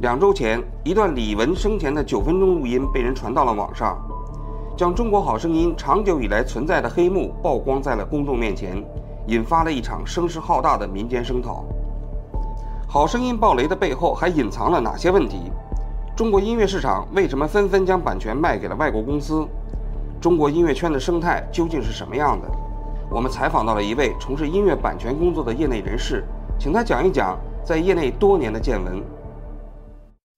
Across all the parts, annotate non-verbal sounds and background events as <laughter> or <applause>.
两周前，一段李玟生前的九分钟录音被人传到了网上，将《中国好声音》长久以来存在的黑幕曝光在了公众面前，引发了一场声势浩大的民间声讨。好声音爆雷的背后还隐藏了哪些问题？中国音乐市场为什么纷纷将版权卖给了外国公司？中国音乐圈的生态究竟是什么样的？我们采访到了一位从事音乐版权工作的业内人士，请他讲一讲在业内多年的见闻。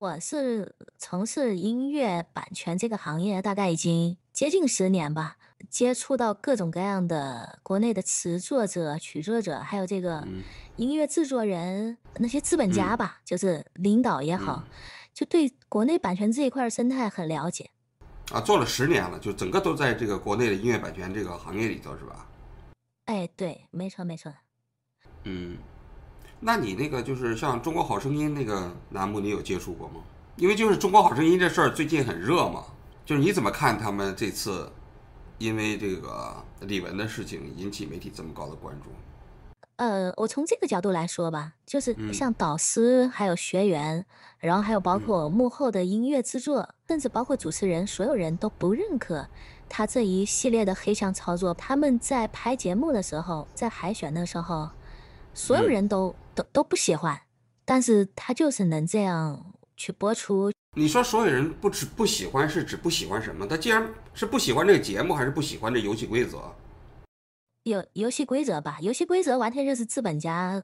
我是从事音乐版权这个行业，大概已经接近十年吧。接触到各种各样的国内的词作者、曲作者，还有这个音乐制作人，那些资本家吧，就是领导也好，就对国内版权这一块生态很了解。啊，做了十年了，就整个都在这个国内的音乐版权这个行业里头，是吧？哎，对，没错，没错。嗯。那你那个就是像《中国好声音》那个栏目，你有接触过吗？因为就是《中国好声音》这事儿最近很热嘛，就是你怎么看他们这次因为这个李玟的事情引起媒体这么高的关注？呃，我从这个角度来说吧，就是像导师、还有学员，然后还有包括幕后的音乐制作，甚至包括主持人，所有人都不认可他这一系列的黑箱操作。他们在拍节目的时候，在海选的时候。所有人都都都不喜欢，但是他就是能这样去播出。你说所有人不只不喜欢，是指不喜欢什么？他既然是不喜欢这个节目，还是不喜欢这游戏规则？游游戏规则吧，游戏规则完全就是资本家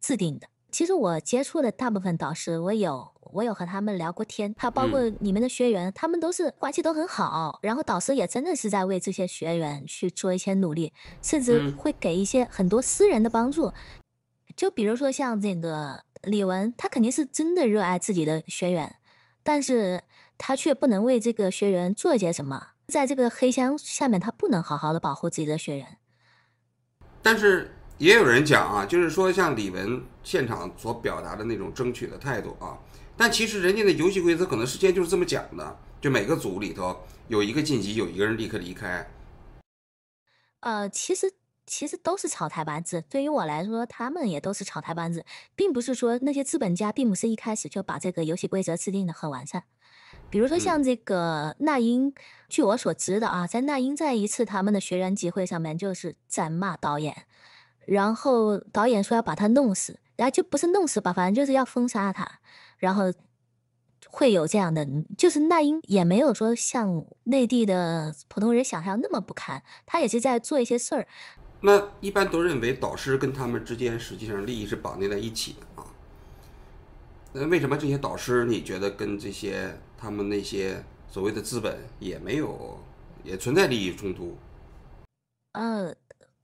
制定的。其实我接触的大部分导师，我有我有和他们聊过天，还有包括你们的学员，他们都是关系都很好。然后导师也真的是在为这些学员去做一些努力，甚至会给一些很多私人的帮助。就比如说像这个李玟，他肯定是真的热爱自己的学员，但是他却不能为这个学员做些什么，在这个黑箱下面，他不能好好的保护自己的学员。但是。也有人讲啊，就是说像李玟现场所表达的那种争取的态度啊，但其实人家的游戏规则可能事先就是这么讲的，就每个组里头有一个晋级，有一个人立刻离开。呃，其实其实都是草台班子，对于我来说，他们也都是草台班子，并不是说那些资本家并不是一开始就把这个游戏规则制定的很完善。比如说像这个那英，据我所知的啊，在那英在一次他们的学员集会上面，就是在骂导演。然后导演说要把他弄死，然后就不是弄死吧，反正就是要封杀他。然后会有这样的，就是那英也没有说像内地的普通人想象那么不堪，他也是在做一些事儿。那一般都认为导师跟他们之间实际上利益是绑定在一起的啊。那为什么这些导师你觉得跟这些他们那些所谓的资本也没有也存在利益冲突？呃。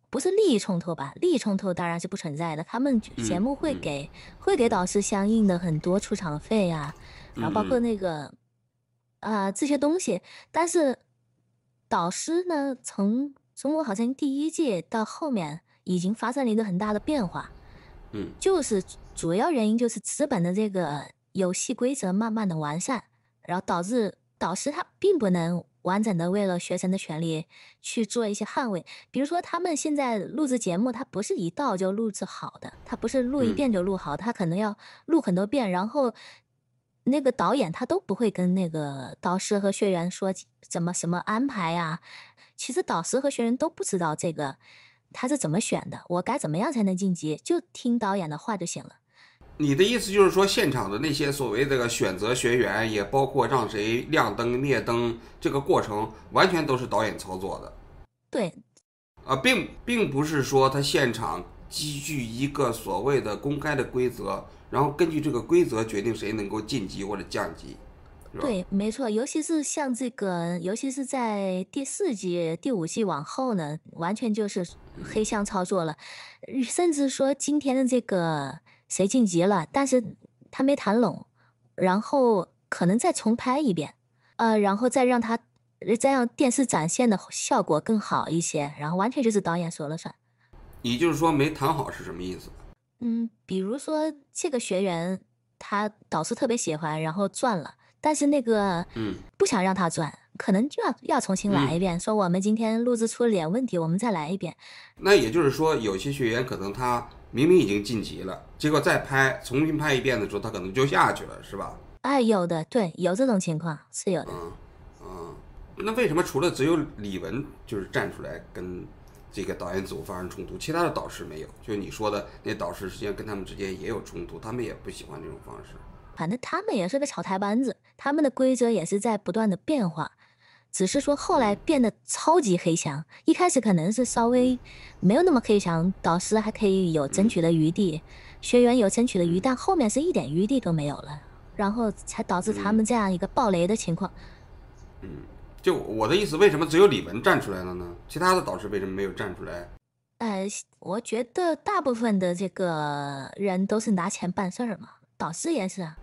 不是利益冲突吧？利益冲突当然是不存在的。他们节目会给会给导师相应的很多出场费啊，然后包括那个啊这些东西。但是导师呢，从中国好像第一届到后面已经发生了一个很大的变化，嗯，就是主要原因就是资本的这个游戏规则慢慢的完善，然后导致导师他并不能。完整的为了学生的权利去做一些捍卫，比如说他们现在录制节目，他不是一道就录制好的，他不是录一遍就录好，他可能要录很多遍，然后那个导演他都不会跟那个导师和学员说怎么什么安排呀。其实导师和学员都不知道这个他是怎么选的，我该怎么样才能晋级，就听导演的话就行了。你的意思就是说，现场的那些所谓的选择学员，也包括让谁亮灯灭灯，这个过程完全都是导演操作的。对，啊，并并不是说他现场积聚一个所谓的公开的规则，然后根据这个规则决定谁能够晋级或者降级。对，没错，尤其是像这个，尤其是在第四季、第五季往后呢，完全就是黑箱操作了，甚至说今天的这个。谁晋级了？但是他没谈拢，然后可能再重拍一遍，呃，然后再让他再让电视展现的效果更好一些，然后完全就是导演说了算。你就是说没谈好是什么意思？嗯，比如说这个学员他导师特别喜欢，然后转了，但是那个嗯不想让他转，可能就要要重新来一遍，说我们今天录制出了点问题，我们再来一遍。那也就是说，有些学员可能他。明明已经晋级了，结果再拍重新拍一遍的时候，他可能就下去了，是吧？哎，有的，对，有这种情况是有的。嗯嗯，那为什么除了只有李玟就是站出来跟这个导演组发生冲突，其他的导师没有？就是你说的那导师，实际上跟他们之间也有冲突，他们也不喜欢这种方式。反正他们也是个草台班子，他们的规则也是在不断的变化，只是说后来变得超级黑箱。一开始可能是稍微没有那么黑箱，导师还可以有争取的余地，学员有争取的余，但后面是一点余地都没有了，然后才导致他们这样一个暴雷的情况。嗯，就我的意思，为什么只有李玟站出来了呢？其他的导师为什么没有站出来？呃，我觉得大部分的这个人都是拿钱办事儿嘛，导师也是啊。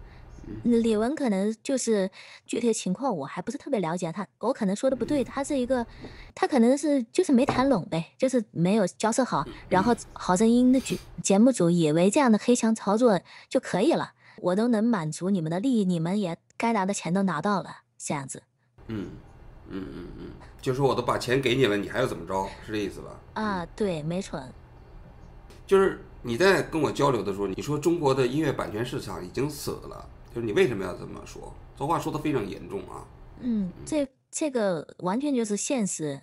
李玟可能就是具体情况，我还不是特别了解他，我可能说的不对，他是一个，他可能是就是没谈拢呗，就是没有交涉好，然后好声音的节节目组以为这样的黑箱操作就可以了，我都能满足你们的利益，你们也该拿的钱都拿到了，这样子。嗯嗯嗯嗯，就说我都把钱给你了，你还要怎么着？是这意思吧？啊，对，没错。就是你在跟我交流的时候，你说中国的音乐版权市场已经死了。就是你为什么要这么说？这话说的非常严重啊！嗯，这这个完全就是现实，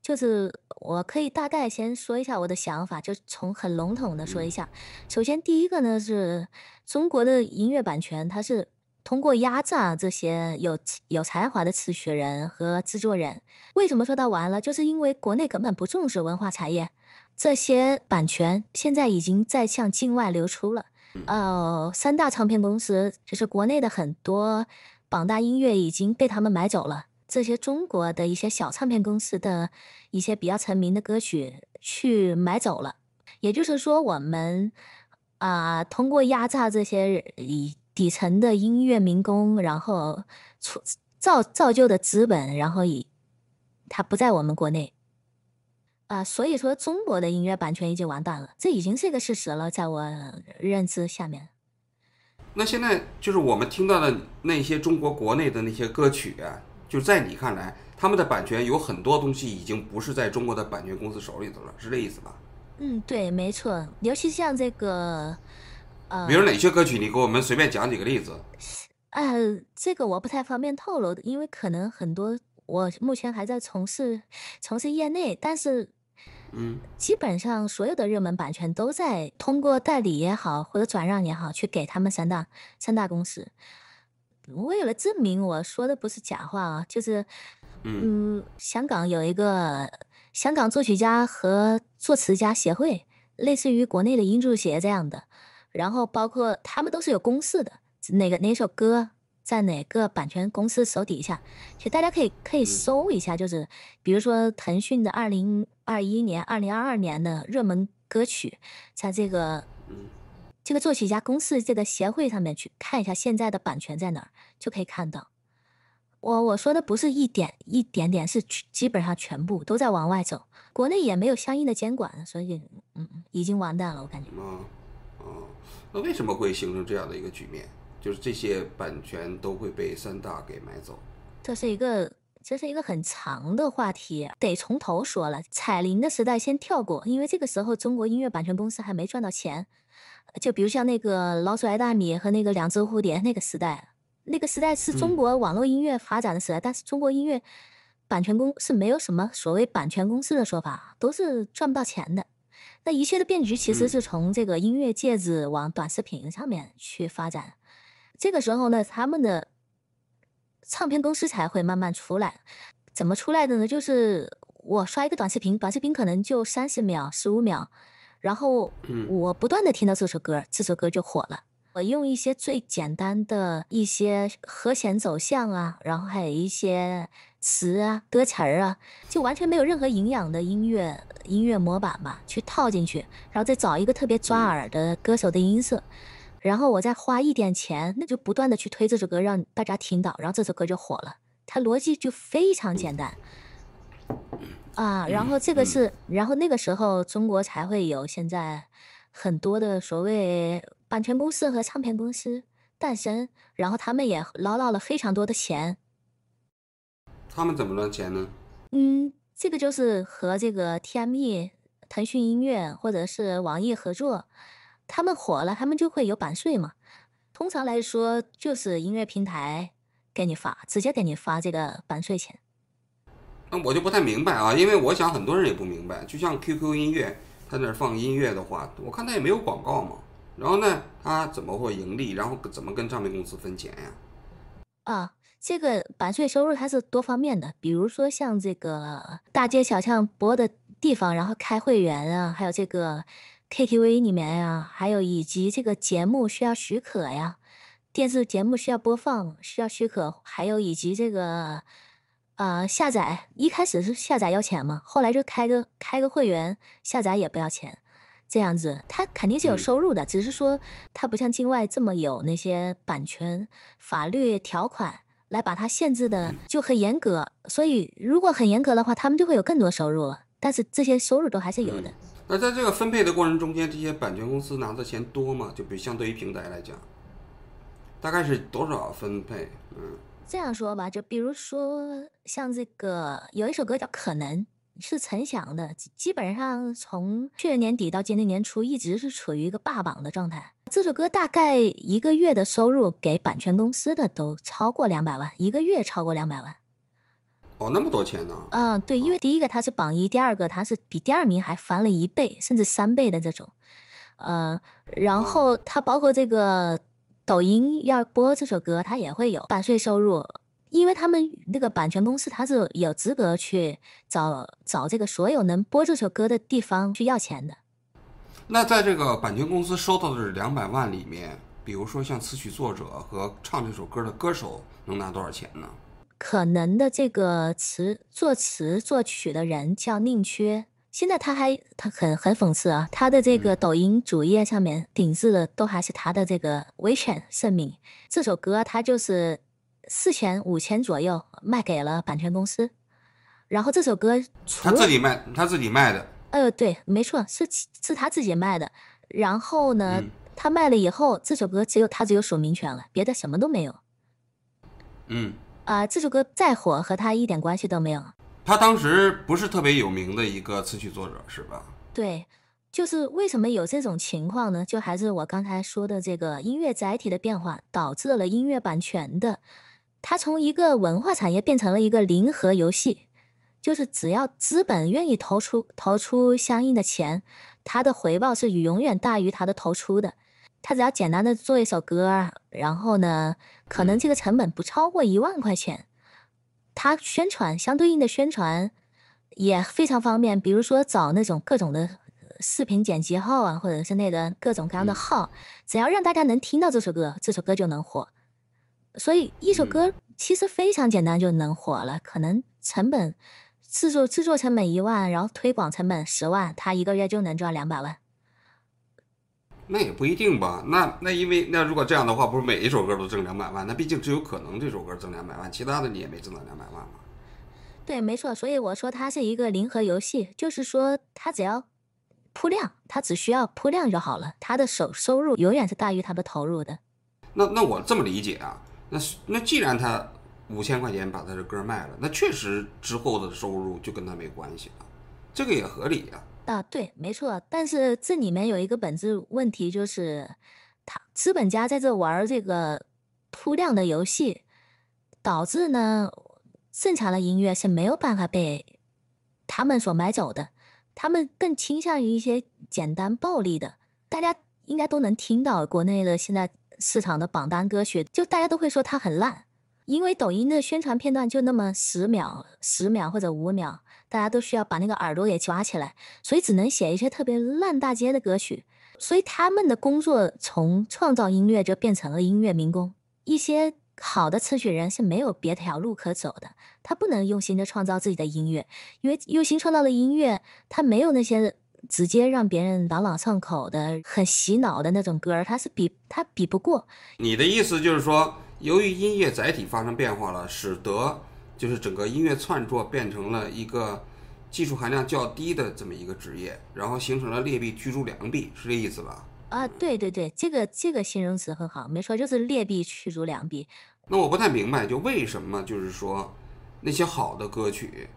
就是我可以大概先说一下我的想法，就从很笼统的说一下。首先，第一个呢是中国的音乐版权，它是通过压榨这些有有才华的词曲人和制作人。为什么说到完了？就是因为国内根本不重视文化产业，这些版权现在已经在向境外流出了。呃，三大唱片公司就是国内的很多榜大音乐已经被他们买走了，这些中国的一些小唱片公司的一些比较成名的歌曲去买走了。也就是说，我们啊通过压榨这些以底层的音乐民工，然后出造造就的资本，然后以它不在我们国内。啊，所以说中国的音乐版权已经完蛋了，这已经是一个事实了，在我认知下面。那现在就是我们听到的那些中国国内的那些歌曲啊，就在你看来，他们的版权有很多东西已经不是在中国的版权公司手里头了，是这意思吧？嗯，对，没错。尤其像这个，呃，比如哪些歌曲，你给我们随便讲几个例子。呃，这个我不太方便透露的，因为可能很多我目前还在从事从事业内，但是。嗯，基本上所有的热门版权都在通过代理也好，或者转让也好，去给他们三大三大公司。为了证明我说的不是假话啊，就是，嗯，香港有一个香港作曲家和作词家协会，类似于国内的音著协这样的，然后包括他们都是有公示的，哪个哪首歌。在哪个版权公司手底下？其实大家可以可以搜一下，就是比如说腾讯的二零二一年、二零二二年的热门歌曲，在这个这个作曲家公司这个协会上面去看一下现在的版权在哪儿，就可以看到。我我说的不是一点一点点，是基本上全部都在往外走。国内也没有相应的监管，所以嗯，已经完蛋了，我感觉。啊啊，那为什么会形成这样的一个局面？就是这些版权都会被三大给买走，这是一个这是一个很长的话题，得从头说了。彩铃的时代先跳过，因为这个时候中国音乐版权公司还没赚到钱。就比如像那个老鼠爱大米和那个两只蝴蝶那个时代，那个时代是中国网络音乐发展的时代，但是中国音乐版权公是没有什么所谓版权公司的说法，都是赚不到钱的。那一切的变局其实是从这个音乐介质往短视频上面去发展。这个时候呢，他们的唱片公司才会慢慢出来。怎么出来的呢？就是我刷一个短视频，短视频可能就三十秒、十五秒，然后我不断的听到这首歌，这首歌就火了。我用一些最简单的一些和弦走向啊，然后还有一些词啊、歌词儿啊，就完全没有任何营养的音乐音乐模板吧，去套进去，然后再找一个特别抓耳的歌手的音色。然后我再花一点钱，那就不断的去推这首歌，让大家听到，然后这首歌就火了。它逻辑就非常简单，啊，然后这个是，然后那个时候中国才会有现在很多的所谓版权公司和唱片公司诞生，然后他们也捞到了非常多的钱。他们怎么赚钱呢？嗯，这个就是和这个 TME 腾讯音乐或者是网易合作，他们火了，他们就会有版税嘛。通常来说，就是音乐平台给你发，直接给你发这个版税钱。那我就不太明白啊，因为我想很多人也不明白。就像 QQ 音乐，它那放音乐的话，我看它也没有广告嘛。然后呢，它怎么会盈利？然后怎么跟唱片公司分钱呀？啊，这个版税收入它是多方面的，比如说像这个大街小巷播的地方，然后开会员啊，还有这个 KTV 里面呀，还有以及这个节目需要许可呀，电视节目需要播放需要许可，还有以及这个。啊，下载一开始是下载要钱嘛，后来就开个开个会员，下载也不要钱，这样子他肯定是有收入的，只是说他不像境外这么有那些版权法律条款来把它限制的就很严格，所以如果很严格的话，他们就会有更多收入了。但是这些收入都还是有的。那在这个分配的过程中间，这些版权公司拿的钱多吗？就比相对于平台来讲，大概是多少分配？嗯。这样说吧，就比如说像这个有一首歌叫《可能》，是陈翔的，基本上从去年年底到今年年初一直是处于一个霸榜的状态。这首歌大概一个月的收入给版权公司的都超过两百万，一个月超过两百万。哦，那么多钱呢？嗯，对，因为第一个它是榜一，第二个它是比第二名还翻了一倍甚至三倍的这种，呃，然后它包括这个。抖音要播这首歌，它也会有版税收入，因为他们那个版权公司，他是有资格去找找这个所有能播这首歌的地方去要钱的。那在这个版权公司收到的两百万里面，比如说像词曲作者和唱这首歌的歌手能拿多少钱呢？可能的这个词作词作曲的人叫宁缺。现在他还他很很讽刺啊，他的这个抖音主页上面顶置的都还是他的这个维权声明。这首歌他就是四千五千左右卖给了版权公司，然后这首歌他自己卖，他自己卖的。呃，对，没错，是是他自己卖的。然后呢，他卖了以后，这首歌只有他只有署名权了，别的什么都没有。嗯。啊，这首歌再火和他一点关系都没有。他当时不是特别有名的一个词曲作者，是吧？对，就是为什么有这种情况呢？就还是我刚才说的这个音乐载体的变化，导致了音乐版权的，它从一个文化产业变成了一个零和游戏，就是只要资本愿意投出投出相应的钱，它的回报是永远大于它的投出的。他只要简单的做一首歌，然后呢，可能这个成本不超过一万块钱。他宣传相对应的宣传也非常方便，比如说找那种各种的视频剪辑号啊，或者是那的各种各样的号，只要让大家能听到这首歌，这首歌就能火。所以一首歌其实非常简单就能火了，可能成本制作制作成本一万，然后推广成本十万，他一个月就能赚两百万。那也不一定吧？那那因为那如果这样的话，不是每一首歌都挣两百万？那毕竟只有可能这首歌挣两百万，其他的你也没挣到两百万嘛。对，没错。所以我说它是一个零和游戏，就是说它只要铺量，它只需要铺量就好了，它的收收入永远是大于它的投入的。那那我这么理解啊？那那既然他五千块钱把他的歌卖了，那确实之后的收入就跟他没关系了，这个也合理啊。啊，对，没错，但是这里面有一个本质问题，就是他资本家在这玩这个铺量的游戏，导致呢正常的音乐是没有办法被他们所买走的，他们更倾向于一些简单暴力的，大家应该都能听到国内的现在市场的榜单歌曲，就大家都会说它很烂，因为抖音的宣传片段就那么十秒、十秒或者五秒。大家都需要把那个耳朵给抓起来，所以只能写一些特别烂大街的歌曲。所以他们的工作从创造音乐就变成了音乐民工。一些好的词曲人是没有别条路可走的，他不能用心的创造自己的音乐，因为用心创造的音乐，他没有那些直接让别人朗朗上口的、很洗脑的那种歌，他是比他比不过。你的意思就是说，由于音乐载体发生变化了，使得。就是整个音乐创作变成了一个技术含量较低的这么一个职业，然后形成了劣币驱逐良币，是这意思吧？啊，对对对，这个这个形容词很好，没错，就是劣币驱逐良币。那我不太明白，就为什么就是说那些好的歌曲，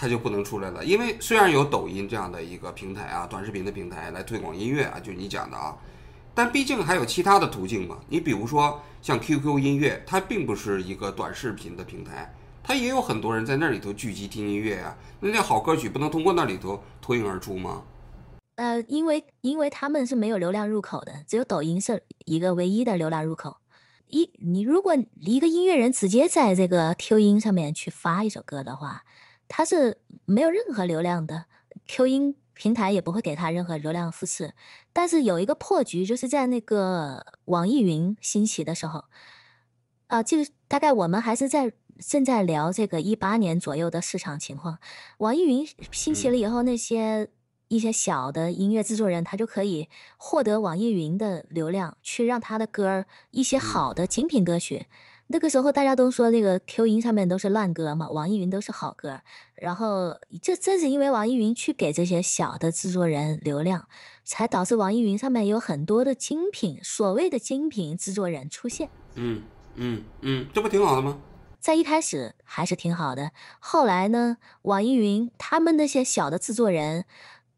它就不能出来了。因为虽然有抖音这样的一个平台啊，短视频的平台来推广音乐啊，就你讲的啊，但毕竟还有其他的途径嘛。你比如说像 QQ 音乐，它并不是一个短视频的平台，它也有很多人在那里头聚集听音乐啊。那些好歌曲不能通过那里头脱颖而出吗？呃，因为因为他们是没有流量入口的，只有抖音是一个唯一的流量入口。一，你如果一个音乐人直接在这个 Q 音上面去发一首歌的话，他是没有任何流量的，Q 音平台也不会给他任何流量扶持。但是有一个破局，就是在那个网易云兴起的时候，啊，就是大概我们还是在正在聊这个一八年左右的市场情况。网易云兴起了以后，那些。一些小的音乐制作人，他就可以获得网易云的流量，去让他的歌儿一些好的精品歌曲。那个时候大家都说那个 Q 音上面都是烂歌嘛，网易云都是好歌。然后这正是因为网易云去给这些小的制作人流量，才导致网易云上面有很多的精品，所谓的精品制作人出现。嗯嗯嗯，这不挺好的吗？在一开始还是挺好的，后来呢，网易云他们那些小的制作人。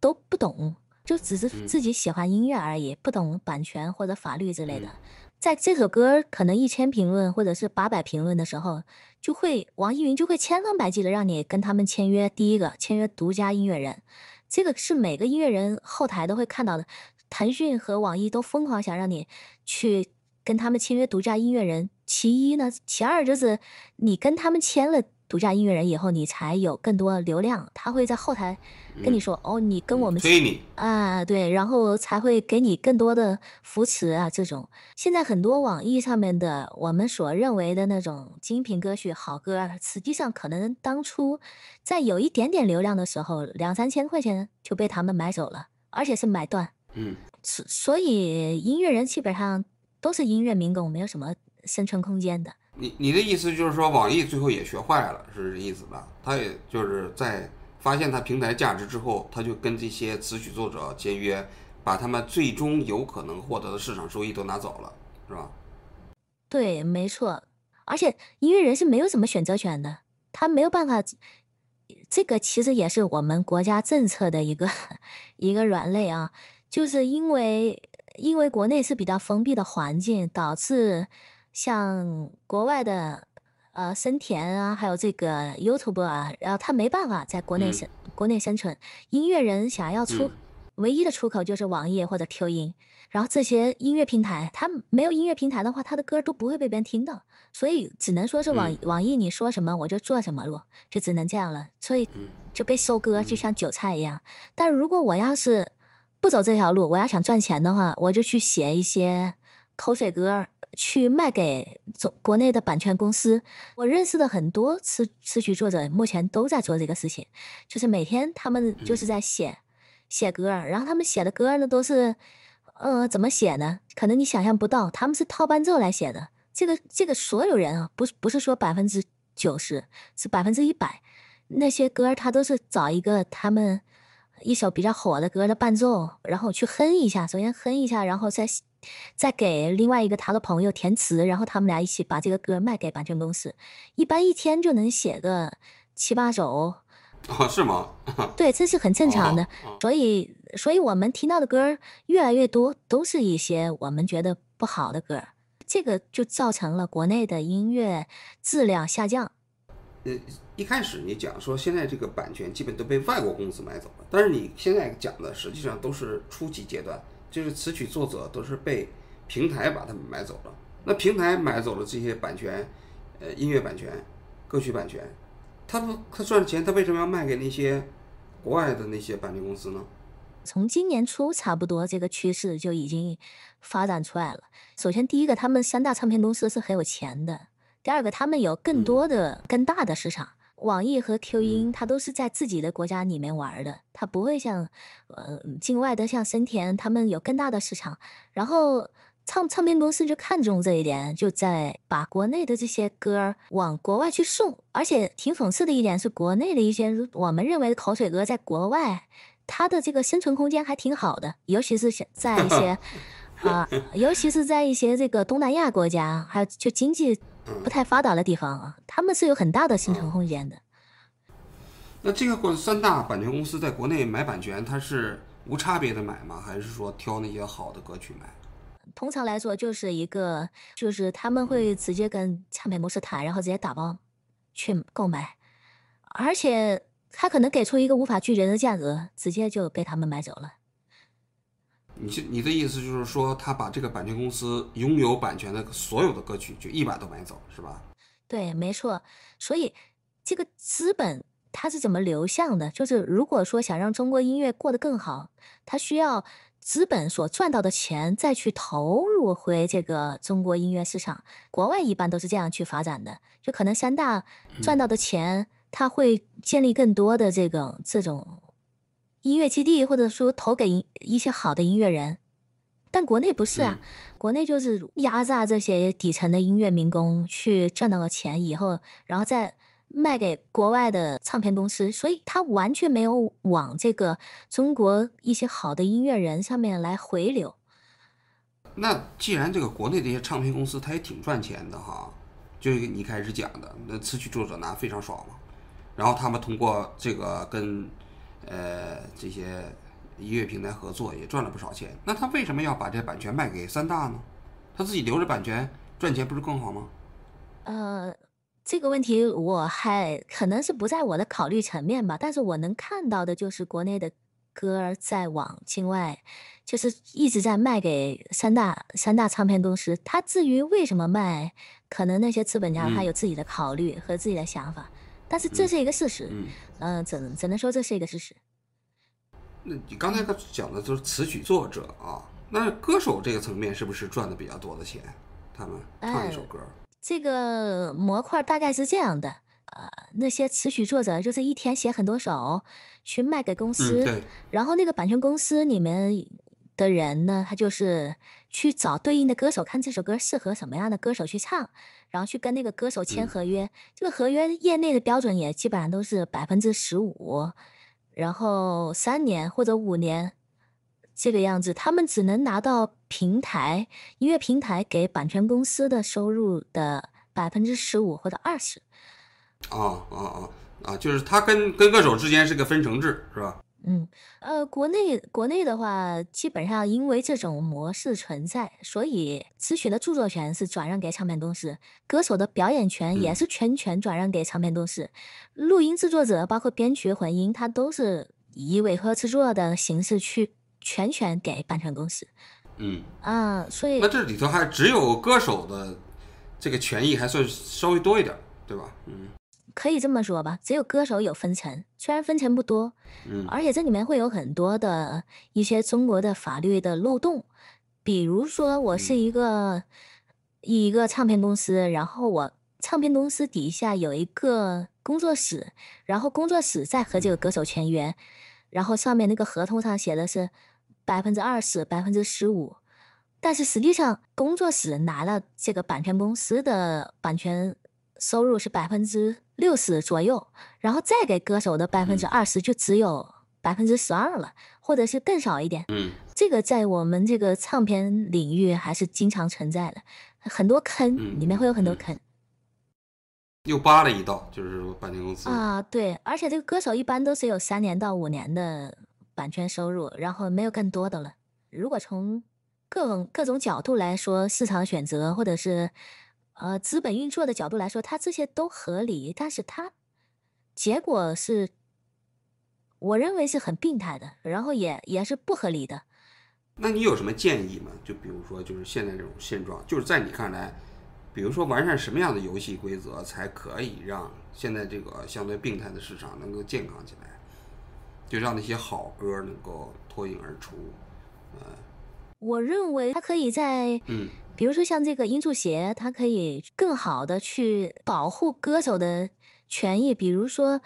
都不懂，就只是自己喜欢音乐而已，不懂版权或者法律之类的。在这首歌可能一千评论或者是八百评论的时候，就会网易云就会千方百计的让你跟他们签约。第一个签约独家音乐人，这个是每个音乐人后台都会看到的。腾讯和网易都疯狂想让你去跟他们签约独家音乐人。其一呢，其二就是你跟他们签了。独家音乐人以后，你才有更多流量。他会在后台跟你说：“哦，你跟我们推你啊，对，然后才会给你更多的扶持啊。”这种现在很多网易上面的我们所认为的那种精品歌曲、好歌，实际上可能当初在有一点点流量的时候，两三千块钱就被他们买走了，而且是买断。嗯，所所以音乐人基本上都是音乐民工，没有什么生存空间的。你你的意思就是说，网易最后也学坏了，是这意思吧？他也就是在发现他平台价值之后，他就跟这些词曲作者签约，把他们最终有可能获得的市场收益都拿走了，是吧？对，没错。而且音乐人是没有什么选择权的，他没有办法。这个其实也是我们国家政策的一个 <laughs> 一个软肋啊，就是因为因为国内是比较封闭的环境，导致。像国外的，呃，森田啊，还有这个 YouTube 啊，然后他没办法在国内生国内生存。音乐人想要出，唯一的出口就是网易或者 Q 音。然后这些音乐平台，他没有音乐平台的话，他的歌都不会被别人听到，所以只能说是网网易你说什么我就做什么了，就只能这样了。所以就被收割，就像韭菜一样。但如果我要是不走这条路，我要想赚钱的话，我就去写一些口水歌。去卖给总国内的版权公司，我认识的很多词词曲作者目前都在做这个事情，就是每天他们就是在写写歌，然后他们写的歌呢都是，呃，怎么写呢？可能你想象不到，他们是套伴奏来写的。这个这个所有人啊，不是不是说百分之九十，是百分之一百，那些歌他都是找一个他们一首比较火的歌的伴奏，然后去哼一下，首先哼一下，然后再。再给另外一个他的朋友填词，然后他们俩一起把这个歌卖给版权公司，一般一天就能写个七八首。<laughs> 哦，是吗？<laughs> 对，这是很正常的。所以，所以我们听到的歌越来越多，都是一些我们觉得不好的歌，这个就造成了国内的音乐质量下降。呃，一开始你讲说现在这个版权基本都被外国公司买走了，但是你现在讲的实际上都是初级阶段。就是词曲作者都是被平台把他们买走了，那平台买走了这些版权，呃，音乐版权、歌曲版权，他不他赚钱，他为什么要卖给那些国外的那些版权公司呢？从今年初差不多这个趋势就已经发展出来了。首先，第一个，他们三大唱片公司是很有钱的；第二个，他们有更多的、更大的市场。网易和 Q 音，它都是在自己的国家里面玩的，它不会像，呃，境外的像森田，他们有更大的市场。然后唱唱片公司就看中这一点，就在把国内的这些歌往国外去送。而且挺讽刺的一点是，国内的一些我们认为的口水歌，在国外它的这个生存空间还挺好的，尤其是在一些 <laughs> 啊，尤其是在一些这个东南亚国家，还有就经济。不太发达的地方啊，他们是有很大的生存空间的。那这个过三大版权公司在国内买版权，它是无差别的买吗？还是说挑那些好的歌曲买？通常来说，就是一个，就是他们会直接跟唱片公司谈，然后直接打包去购买，而且他可能给出一个无法拒绝的价格，直接就被他们买走了。你你的意思就是说，他把这个版权公司拥有版权的所有的歌曲就一把都买走，是吧？对，没错。所以这个资本它是怎么流向的？就是如果说想让中国音乐过得更好，它需要资本所赚到的钱再去投入回这个中国音乐市场。国外一般都是这样去发展的，就可能三大赚到的钱，它会建立更多的这个这种。音乐基地，或者说投给一些好的音乐人，但国内不是啊，国内就是压榨这些底层的音乐民工去赚到了钱以后，然后再卖给国外的唱片公司，所以他完全没有往这个中国一些好的音乐人上面来回流。那既然这个国内这些唱片公司它也挺赚钱的哈，就你开始讲的，那词曲作者拿非常少嘛，然后他们通过这个跟。呃，这些音乐平台合作也赚了不少钱，那他为什么要把这版权卖给三大呢？他自己留着版权赚钱不是更好吗？呃，这个问题我还可能是不在我的考虑层面吧，但是我能看到的就是国内的歌在往境外，就是一直在卖给三大三大唱片公司。他至于为什么卖，可能那些资本家他有自己的考虑和自己的想法。但是这是一个事实，嗯，只只能说这是一个事实。那你刚才讲的都是词曲作者啊，那歌手这个层面是不是赚的比较多的钱？他们唱一首歌，这个模块大概是这样的，呃，那些词曲作者就是一天写很多首，去卖给公司，然后那个版权公司里面的人呢，他就是去找对应的歌手，看这首歌适合什么样的歌手去唱。然后去跟那个歌手签合约，这个合约业内的标准也基本上都是百分之十五，然后三年或者五年这个样子，他们只能拿到平台音乐平台给版权公司的收入的百分之十五或者二十。哦哦哦啊，就是他跟跟歌手之间是个分成制，是吧？嗯，呃，国内国内的话，基本上因为这种模式存在，所以词曲的著作权是转让给唱片公司，歌手的表演权也是全权转让给唱片公司，录音制作者包括编曲混音，它都是以委托制作的形式去全权给版权公司。嗯啊，所以那这里头还只有歌手的这个权益还算稍微多一点，对吧？嗯。可以这么说吧，只有歌手有分成，虽然分成不多，嗯，而且这里面会有很多的一些中国的法律的漏洞，比如说我是一个一个唱片公司，然后我唱片公司底下有一个工作室，然后工作室在和这个歌手签约，然后上面那个合同上写的是百分之二十、百分之十五，但是实际上工作室拿了这个版权公司的版权收入是百分之。六十左右，然后再给歌手的百分之二十，就只有百分之十二了，或者是更少一点。嗯，这个在我们这个唱片领域还是经常存在的，很多坑，里面会有很多坑。又扒了一道，就是版权公司啊，对，而且这个歌手一般都是有三年到五年的版权收入，然后没有更多的了。如果从各种各种角度来说，市场选择或者是。呃，资本运作的角度来说，它这些都合理，但是它结果是，我认为是很病态的，然后也也是不合理的。那你有什么建议吗？就比如说，就是现在这种现状，就是在你看来，比如说完善什么样的游戏规则，才可以让现在这个相对病态的市场能够健康起来，就让那些好歌能够脱颖而出，呃。我认为它可以在，嗯，比如说像这个音著协，它可以更好的去保护歌手的权益，比如说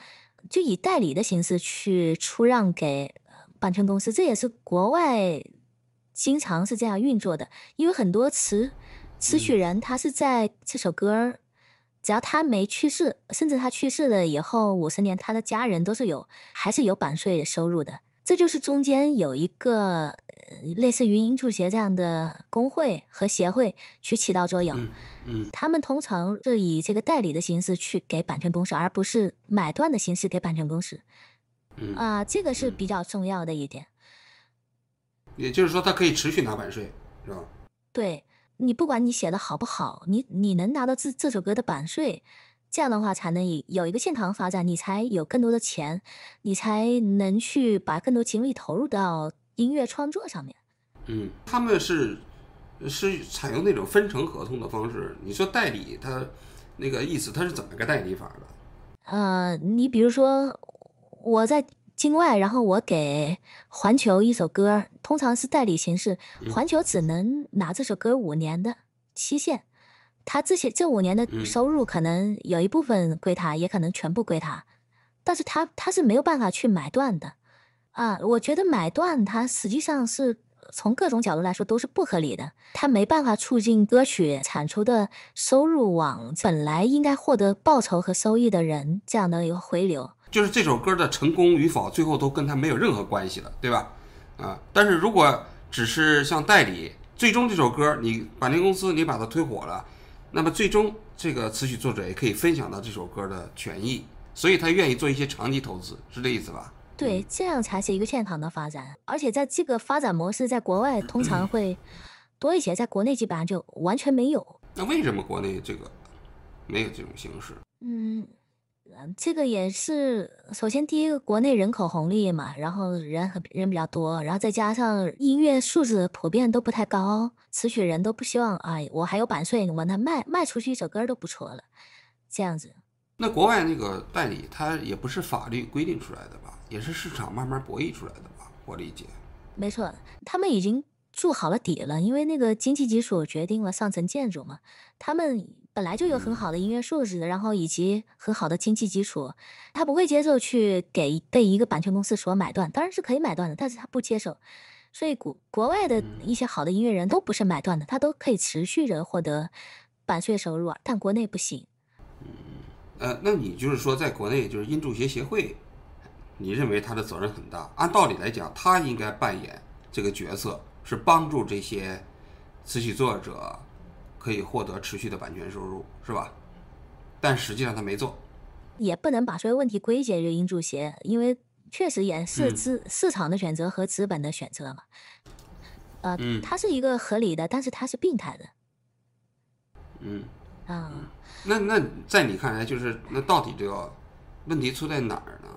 就以代理的形式去出让给版权公司，这也是国外经常是这样运作的。因为很多词词曲人他是在这首歌，只要他没去世，甚至他去世了以后五十年，他的家人都是有还是有版税收入的。这就是中间有一个类似于音著协这样的工会和协会去起到作用。嗯嗯他们通常是以这个代理的形式去给版权公司，而不是买断的形式给版权公司。嗯，啊，这个是比较重要的一点。也就是说，他可以持续拿版税，是吧？对你，不管你写的好不好，你你能拿到这这首歌的版税，这样的话才能以有一个健康发展，你才有更多的钱，你才能去把更多精力投入到音乐创作上面。嗯，他们是是采用那种分成合同的方式。你说代理，他那个意思，他是怎么个代理法的？呃，你比如说我在境外，然后我给环球一首歌，通常是代理形式，环球只能拿这首歌五年的期限，他这些这五年的嗯收入可能有一部分归他，也可能全部归他，但是他他是没有办法去买断的啊。我觉得买断它实际上是从各种角度来说都是不合理的，它没办法促进歌曲产出的收入往本来应该获得报酬和收益的人这样的一个回流。就是这首歌的成功与否，最后都跟他没有任何关系了，对吧？啊，但是如果只是像代理，最终这首歌你版权公司你把它推火了，那么最终这个词曲作者也可以分享到这首歌的权益，所以他愿意做一些长期投资，是这意思吧？对，这样才是一个健康的发展。而且在这个发展模式，在国外通常 <clears throat> 会多一些，在国内基本上就完全没有。那为什么国内这个没有这种形式？嗯，呃这个也是，首先第一个，国内人口红利嘛，然后人很人比较多，然后再加上音乐素质普遍都不太高，词曲人都不希望，哎，我还有版税，我那卖卖出去一首歌都不错了，这样子。那国外那个代理，它也不是法律规定出来的吧？也是市场慢慢博弈出来的吧？我理解。没错，他们已经筑好了底了，因为那个经济基础决定了上层建筑嘛。他们本来就有很好的音乐素质，然后以及很好的经济基础，他不会接受去给被一个版权公司所买断，当然是可以买断的，但是他不接受。所以国国外的一些好的音乐人都不是买断的，他都可以持续着获得版税收入，但国内不行。嗯呃，那你就是说，在国内就是音著协协会，你认为他的责任很大？按道理来讲，他应该扮演这个角色，是帮助这些词曲作者可以获得持续的版权收入，是吧？但实际上他没做。也不能把所有问题归结于音著协，因为确实也是嗯资、市场的选择和资本的选择嘛。呃，嗯它是一个合理的，但是它是病态的嗯，啊、那那在你看来，就是那到底这个问题出在哪儿呢？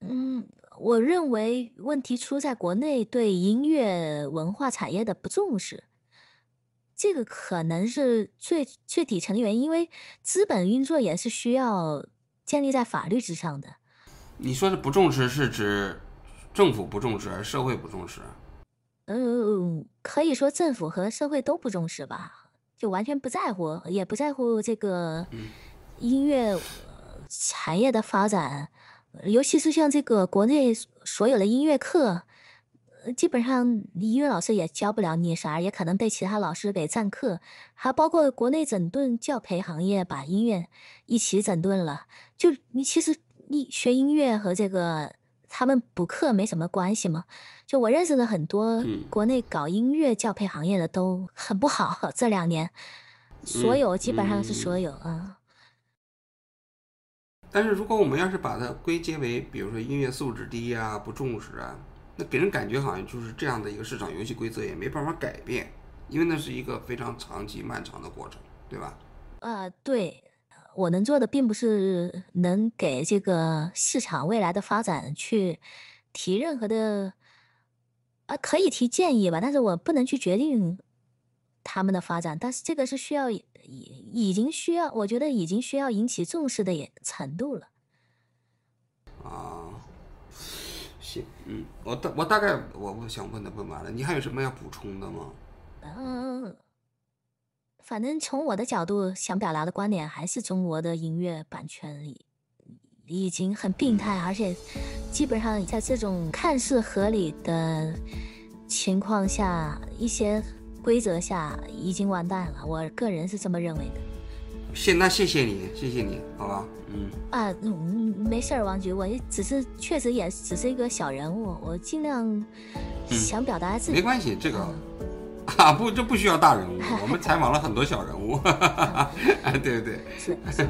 嗯，我认为问题出在国内对音乐文化产业的不重视，这个可能是最最底层的原因，因为资本运作也是需要建立在法律之上的。你说的不重视是指政府不重视，还是社会不重视？嗯，可以说政府和社会都不重视吧，就完全不在乎，也不在乎这个音乐呃产业的发展，呃尤其是像这个国内所有的音乐课，呃基本上音乐老师也教不了你啥，也可能被其他老师给占课，还包括国内整顿教培行业，把音乐一起整顿了。就你其实你学音乐和这个他们补课没什么关系嘛？就我认识的很多嗯国内搞音乐教培行业的都很不好，<laughs> 这两年，所嗯有基本上是嗯所有啊。但是如果我们要是把它归结为，比如说音乐素质低啊、不重视啊，那给人感觉好像就是这样的一个市场游戏规则也没办法改变，因为那是一个非常长期漫长的过程，对吧？呃，对，我能做的并不是能给这个市场未来的发展去提任何的，啊，可以提建议吧，但是我不能去决定他们的发展，但是这个是需要已已经需要，我觉得已经需要引起重视的也程度了。啊，行，嗯，我大我大概我我想问的问完了，你还有什么要补充的吗？嗯，反正从我的角度想表达的观点，还是中国的音乐版权里已经很病态，而且基本上在这种看似合理的情况下，一些规则下已经完蛋了。我个人是这么认为的。谢那谢谢你，谢谢你，好吧，嗯啊，嗯，没事儿，王局，我只是确实也只是一个小人物，我尽量想表达自己。没关系，这个 <laughs> 啊不，这不需要大人物，<laughs> 我们采访了很多小人物，<laughs> 对对对。是是。